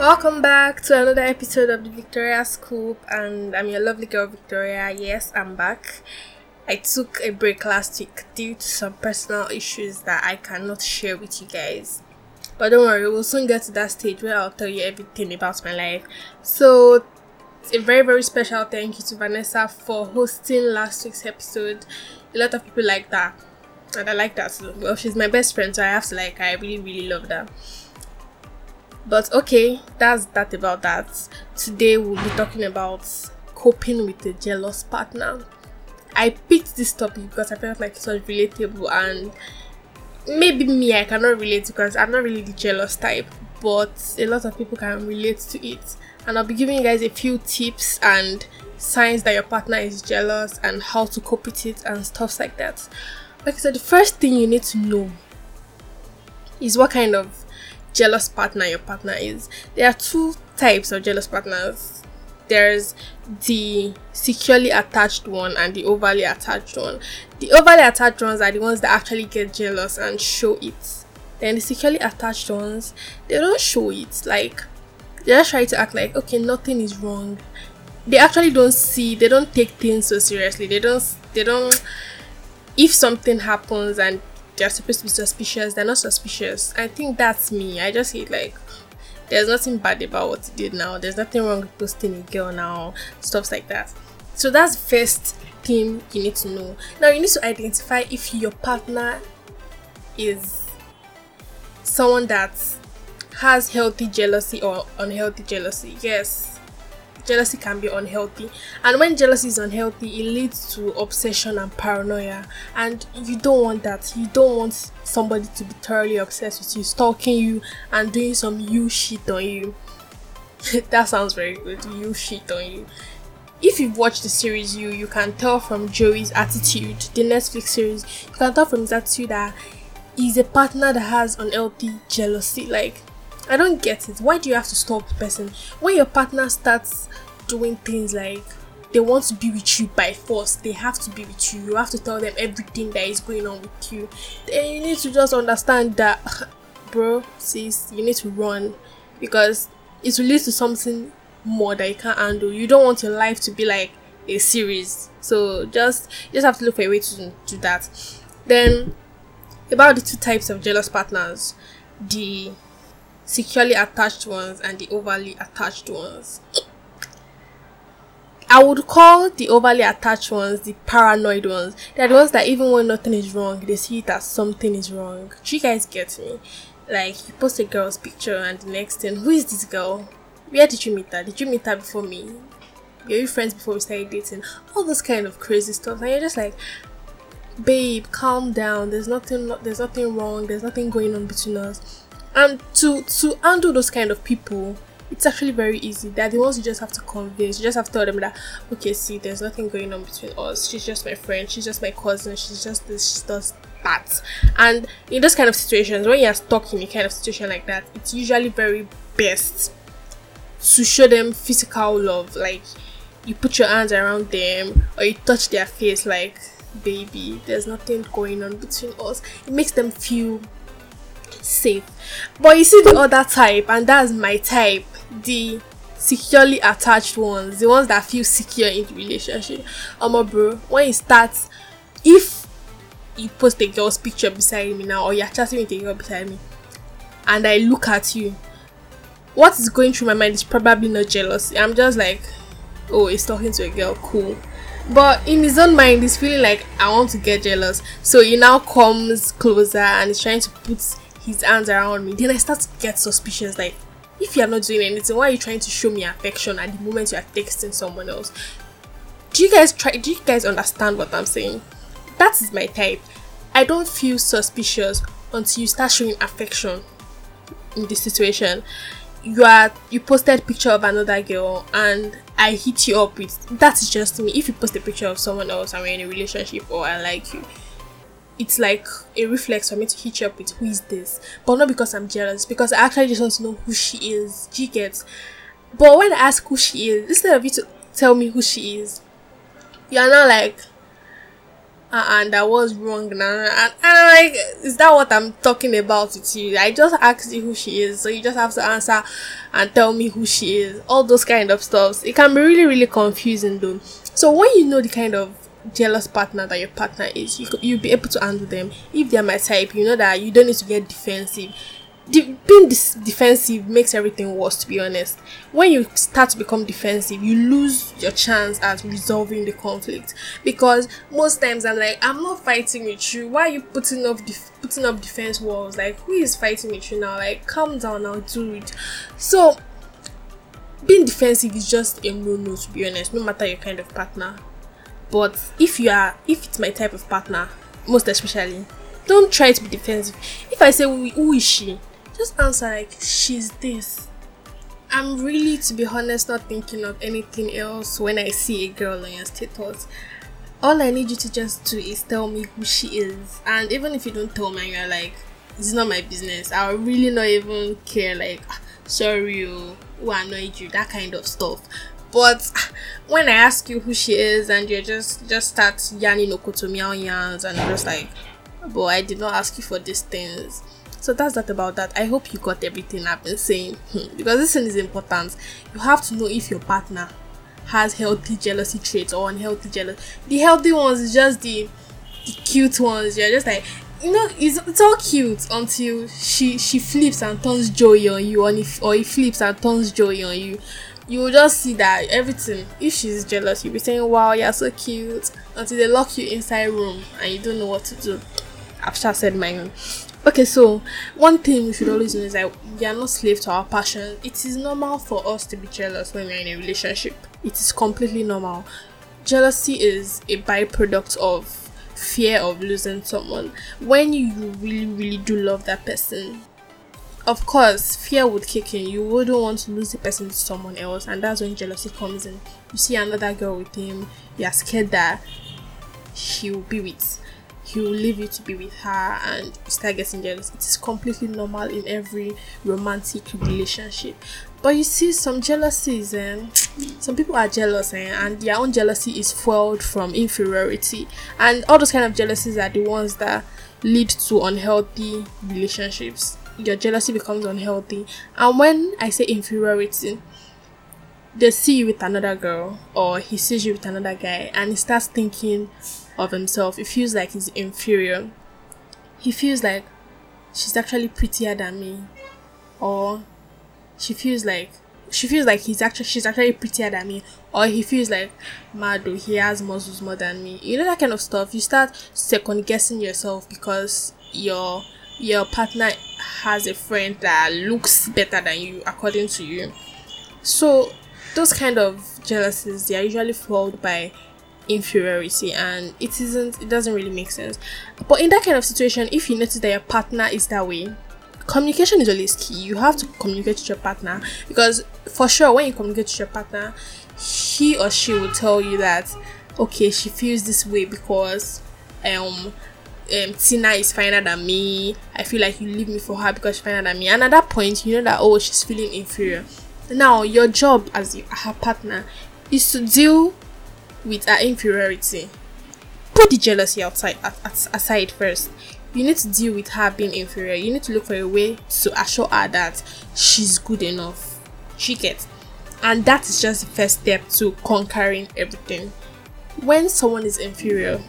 Welcome back to another episode of the Victoria Scoop, and I'm your lovely girl Victoria. Yes, I'm back. I took a break last week due to some personal issues that I cannot share with you guys. But don't worry, we'll soon get to that stage where I'll tell you everything about my life. So, a very, very special thank you to Vanessa for hosting last week's episode. A lot of people like that, and I like that too. Well, she's my best friend, so I have to like. I really, really love that. But okay, that's that about that. Today we'll be talking about coping with a jealous partner. I picked this topic because I felt like it was relatable and maybe me I cannot relate because I'm not really the jealous type, but a lot of people can relate to it. And I'll be giving you guys a few tips and signs that your partner is jealous and how to cope with it and stuff like that. Like I said, the first thing you need to know is what kind of jealous partner your partner is. There are two types of jealous partners. There's the securely attached one and the overly attached one. The overly attached ones are the ones that actually get jealous and show it. Then the securely attached ones, they don't show it. Like they just try to act like okay, nothing is wrong. They actually don't see, they don't take things so seriously. They don't they don't if something happens and they're supposed to be suspicious, they're not suspicious. I think that's me. I just hate like there's nothing bad about what he did now. There's nothing wrong with posting a girl now, stuff like that. So that's first thing you need to know. Now you need to identify if your partner is someone that has healthy jealousy or unhealthy jealousy. Yes, jealousy can be unhealthy. And when jealousy is unhealthy it leads to obsession and paranoia. And you don't want that. You don't want somebody to be thoroughly obsessed with you stalking you and doing some you shit on you. That sounds very good. You shit on you. If you've watched the series you you can tell from joey's attitude the netflix series. You can tell from his attitude that he's a partner that has unhealthy jealousy. Like I don't get it. Why do you have to stop the person? When your partner starts doing things like they want to be with you by force, they have to be with you. You have to tell them everything that is going on with you. Then you need to just understand that, bro, sis, you need to run because it will lead to something more that you can't handle. You don't want your life to be like a series. So just just have to look for a way to do that. Then about the two types of jealous partners, the securely attached ones and the overly attached ones. I would call the overly attached ones the paranoid ones. They're the ones that even when nothing is wrong, they see that something is wrong. Do you guys get me? Like you post a girl's picture and the next thing, who is this girl? Where did you meet her? Did you meet her before me? Were you friends before we started dating? All this kind of crazy stuff. And you're just like, babe, calm down. There's nothing there's nothing wrong, there's nothing going on between us and to to handle those kind of people it's actually very easy. They're the ones you just have to convince. You just have to tell them that okay see there's nothing going on between us. She's just my friend. She's just my cousin. She's just this she does that. And in those kind of situations when you're stuck in a kind of situation like that it's usually very best to show them physical love. Like you put your hands around them or you touch their face like baby there's nothing going on between us. It makes them feel safe. But you see the other type, and that's my type, the securely attached ones, the ones that feel secure in the relationship. Um, bro, when you starts, if you post a girl's picture beside me now, or you're chatting with a girl beside me, and I look at you, what is going through my mind is probably not jealousy. I'm just like, oh, he's talking to a girl, cool. But in his own mind, he's feeling like I want to get jealous. So he now comes closer and he's trying to put his hands around me, then I start to get suspicious. Like, if you're not doing anything, why are you trying to show me affection at the moment you are texting someone else? Do you guys try? Do you guys understand what I'm saying? That is my type. I don't feel suspicious until you start showing affection in this situation. You are you posted picture of another girl and I hit you up with that is just me. If you post a picture of someone else we're in a relationship or I like you, it's like a reflex for me to hit you up with who is this, but not because I'm jealous, because I actually just want to know who she is. She gets. But when I ask who she is, instead of you to tell me who she is, you are now like, uh, and I was wrong now. And I'm like, is that what I'm talking about with you? I just asked you who she is, so you just have to answer and tell me who she is. All those kind of stuffs. It can be really, really confusing though. So when you know the kind of jealous partner that your partner is, you you'll be able to handle them. If they're my type, you know that you don't need to get defensive. De- being this defensive makes everything worse to be honest. When you start to become defensive you lose your chance at resolving the conflict. Because most times i'm like i'm not fighting with you. Why are you putting up def- putting up defense walls? Like who is fighting with you now? Like calm down now dude so being defensive is just a no-no to be honest no matter your kind of partner but if you are if it's my type of partner most especially don't try to be defensive if i say who is she just answer like she's this. I'm really, to be honest, not thinking of anything else when I see a girl on your status. All I need you to just do is tell me who she is. And even if you don't tell me, you're like, it's not my business. I'll really not even care, like, ah, sorry, you, who annoyed you, that kind of stuff. But when I ask you who she is and you just just start yarning okotomiao yarns and just like, boy, I did not ask you for these things so that's that about that. I hope you got everything I've been saying hmm, because this thing is important. You have to know if your partner has healthy jealousy traits or unhealthy jealousy. The healthy ones is just the, the cute ones. You're just like you know it's, it's all cute until she she flips and turns Joe on you, and if or he flips and turns Joe on you. You will just see that everything. If she's jealous, you'll be saying, "Wow, you're so cute," until they lock you inside room and you don't know what to do. I've just said my own. Okay, so one thing we should always know is that we are not slaves to our passion. It is normal for us to be jealous when we're in a relationship. It is completely normal. Jealousy is a byproduct of fear of losing someone. When you really, really do love that person, of course, fear would kick in. You wouldn't want to lose the person to someone else, and that's when jealousy comes in. You see another girl with him, you're scared that he will be with he will leave you to be with her and you start getting jealous. It is completely normal in every romantic relationship. But you see, some jealousies, and um, some people are jealous, eh, and their own jealousy is fueled from inferiority. And all those kind of jealousies are the ones that lead to unhealthy relationships. Your jealousy becomes unhealthy. And when I say inferiority, they see you with another girl or he sees you with another guy and he starts thinking of himself. He feels like he's inferior. He feels like she's actually prettier than me. Or she feels like she feels like he's actually she's actually prettier than me or he feels like Mado he has muscles more than me you know that kind of stuff you start second guessing yourself because your your partner has a friend that looks better than you according to you. So those kind of jealousies they are usually followed by inferiority and it isn't it doesn't really make sense. But in that kind of situation if you notice that your partner is that way communication is always key. You have to communicate with your partner because for sure when you communicate with your partner he or she will tell you that okay she feels this way because um um, Tina is finer than me. I feel like you leave me for her because she's finer than me. And at that point, you know that oh, she's feeling inferior. Now, your job as her partner is to deal with her inferiority. Put the jealousy outside aside first. You need to deal with her being inferior. You need to look for a way to assure her that she's good enough. She gets. And that is just the first step to conquering everything. When someone is inferior,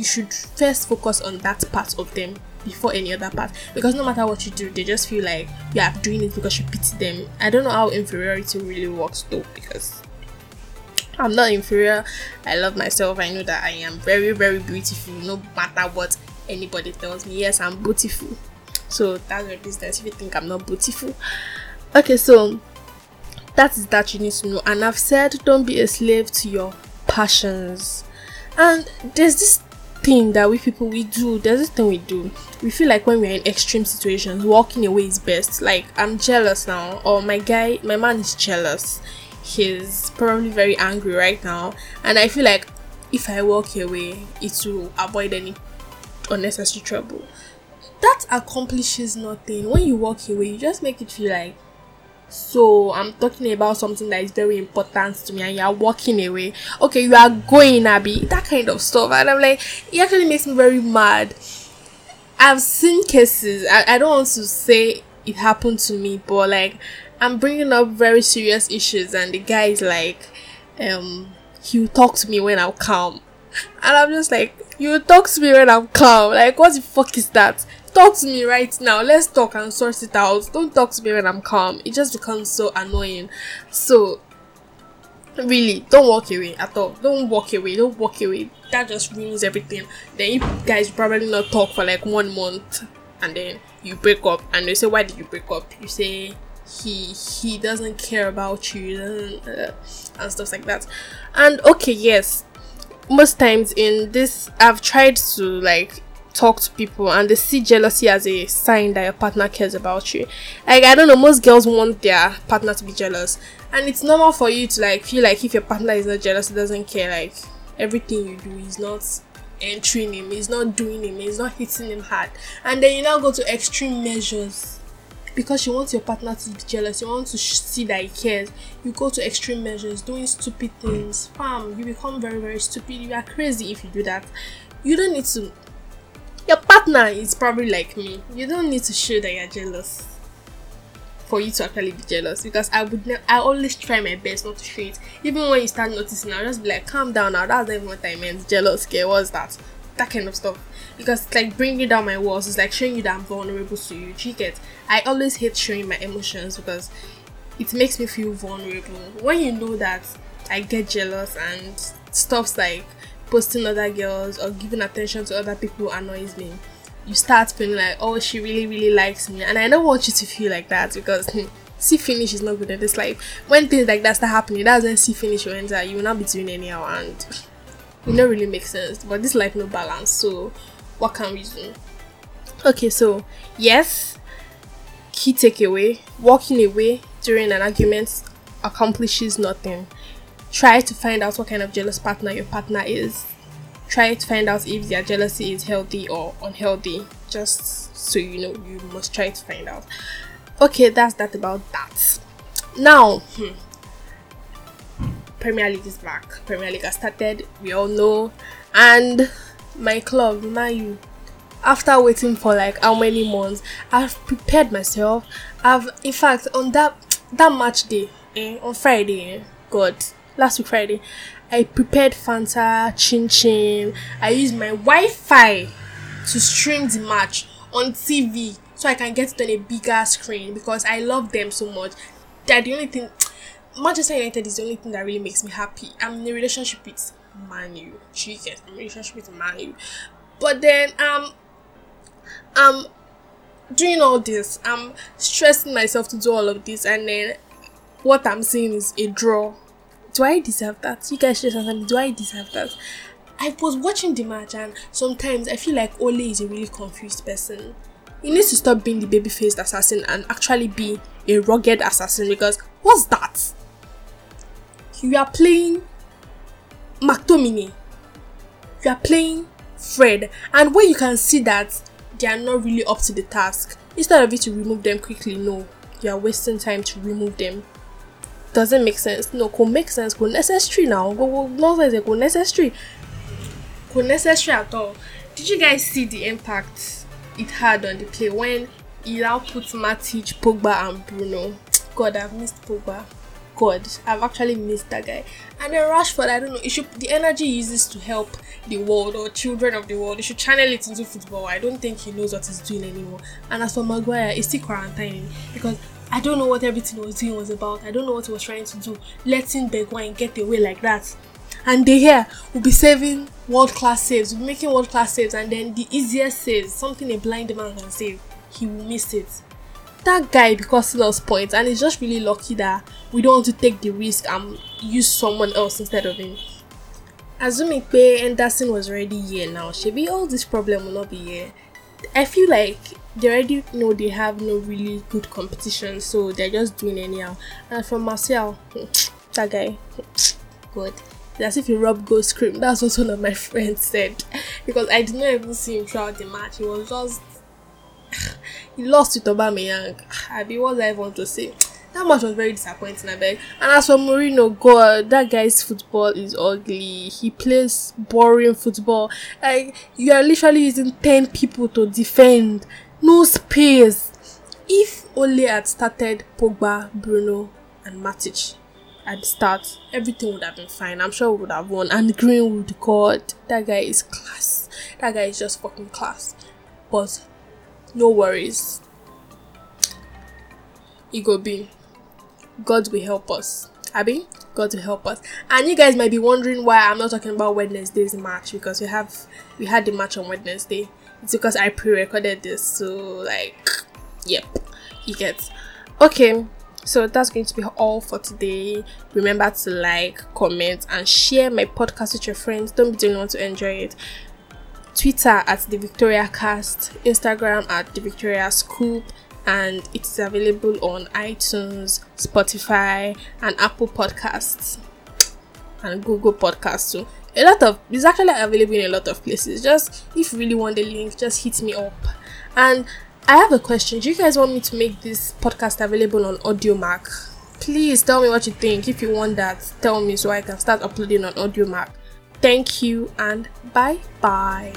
you should first focus on that part of them before any other part because no matter what you do they just feel like you are doing it because you pity them i don't know how inferiority really works though because I'm not inferior. I love myself. I know that I am very, very beautiful, no matter what anybody tells me. Yes, I'm beautiful. So that's your business if you think I'm not beautiful. Okay, so that is that you need to know. And I've said don't be a slave to your passions. And there's this thing that we people we do there's this thing we do. We feel like when we're in extreme situations walking away is best. Like i'm jealous now or my guy my man is jealous. He's probably very angry right now and i feel like if i walk away it will avoid any unnecessary trouble. That accomplishes nothing. When you walk away you just make it feel like so i'm talking about something that is very important to me and you're walking away. Okay you are going abby. That kind of stuff. And i'm like it actually makes me very mad. I've seen cases. I, I don't want to say it happened to me but like i'm bringing up very serious issues and the guy is like um he'll talk to me when i'm calm. And i'm just like you talk to me when i'm calm. Like what the fuck is that talk to me right now. Let's talk and sort it out. Don't talk to me when i'm calm. It just becomes so annoying. So really don't walk away at all. Don't walk away. Don't walk away. That just ruins everything. Then you guys probably not talk for like one month and then you break up. And they say why did you break up? You say he he doesn't care about you uh, and stuff like that. And okay yes. Most times in this i've tried to like talk to people and they see jealousy as a sign that your partner cares about you. Like I don't know, most girls want their partner to be jealous. And it's normal for you to like feel like if your partner is not jealous, he doesn't care, like everything you do is not entering him, he's not doing him, he's not hitting him hard. And then you now go to extreme measures because you want your partner to be jealous, you want to sh- see that he cares. You go to extreme measures, doing stupid things. Fam, you become very, very stupid. You are crazy if you do that. You don't need to partner is probably like me. You don't need to show that you're jealous for you to actually be jealous because I would ne- I always try my best not to show it. Even when you start noticing, I'll just be like, calm down now. That's not even what I meant. Jealous, okay? What's that? That kind of stuff. Because it's like bringing down my walls. It's like showing you that I'm vulnerable to you. You get? I always hate showing my emotions because it makes me feel vulnerable. When you know that I get jealous and stuff's like posting other girls or giving attention to other people annoys me you start feeling like oh she really really likes me. And i don't want you to feel like that because hmm, see finish is not good in this life. When things like that start happening that's when see finish will enter. You will not be doing anyhow and it don't really make sense. But this life no balance so what can we do? Okay so yes key takeaway walking away during an argument accomplishes nothing try to find out what kind of jealous partner your partner is. Try to find out if their jealousy is healthy or unhealthy. Just so you know, you must try to find out. Okay, that's that about that. Now, hmm, Premier League is back. Premier League has started. We all know, and my club, Man after waiting for like how many months, I've prepared myself. I've, in fact, on that that match day, eh, on Friday, eh, God, last week Friday, I prepared Fanta, Chin Chin. I used my Wi Fi to stream the match on TV so I can get it on a bigger screen because I love them so much. They're the only thing. Manchester United is the only thing that really makes me happy. I'm in a relationship with Manu. Jesus, I'm in a relationship with Manu. But then um um doing all this, I'm stressing myself to do all of this and then what I'm seeing is a draw do I deserve that? You guys just answer me, do I deserve that? I was watching the match and sometimes I feel like Ole is a really confused person. He needs to stop being the baby faced assassin and actually be a rugged assassin because what's that? You are playing McTominay. You are playing Fred. And when you can see that they are not really up to the task, instead of you to remove them quickly, no, you are wasting time to remove them doesn't make sense. No could make sense. Could necessary now. Go nonsense go necessary. Could necessary at all. Did you guys see the impact it had on the play when he now put Matic, Pogba and Bruno? God I've missed Pogba. God I've actually missed that guy. And then Rashford I don't know. It should the energy he uses to help the world or children of the world he should channel it into football. I don't think he knows what he's doing anymore. And as for Maguire he's still quarantining because I don't know what everything was doing was about. I don't know what he was trying to do. Letting Bergwijn get away like that. And De Gea will be saving world class saves, will be making world class saves, and then the easiest saves, something a blind man can save, he will miss it. That guy because he lost points, and it's just really lucky that we don't want to take the risk and use someone else instead of him. Assuming Pay Anderson was already here now, be all this problem will not be here. I feel like they already know they have no really good competition, so they're just doing anyhow. And from Martial, that guy, good. As if he robbed Ghost Scream. That's what one of my friends said. Because I did not even see him throughout the match. He was just he lost Aubameyang. I mean, what I want to say. That match was very disappointing, I beg. And as for Mourinho, God, that guy's football is ugly. He plays boring football. Like you are literally using ten people to defend, no space. If only had started Pogba, Bruno, and Matic at the start, everything would have been fine. I'm sure we would have won. And Greenwood, God, that guy is class. That guy is just fucking class. But no worries. It go be. God will help us. Abby, God will help us. And you guys might be wondering why I'm not talking about Wednesday's match because we have we had the match on Wednesday. It's because I pre-recorded this, so like, yep, you get. Okay, so that's going to be all for today. Remember to like, comment, and share my podcast with your friends. Don't be the only one to enjoy it. Twitter at the Victoria Cast, Instagram at the Victoria Scoop, and it is available on iTunes, Spotify, and Apple Podcasts, and Google Podcasts too. A lot of it's actually available in a lot of places. Just if you really want the link, just hit me up. And I have a question. Do you guys want me to make this podcast available on Audiomack? Please tell me what you think. If you want that, tell me so I can start uploading on Audiomack. Thank you and bye bye.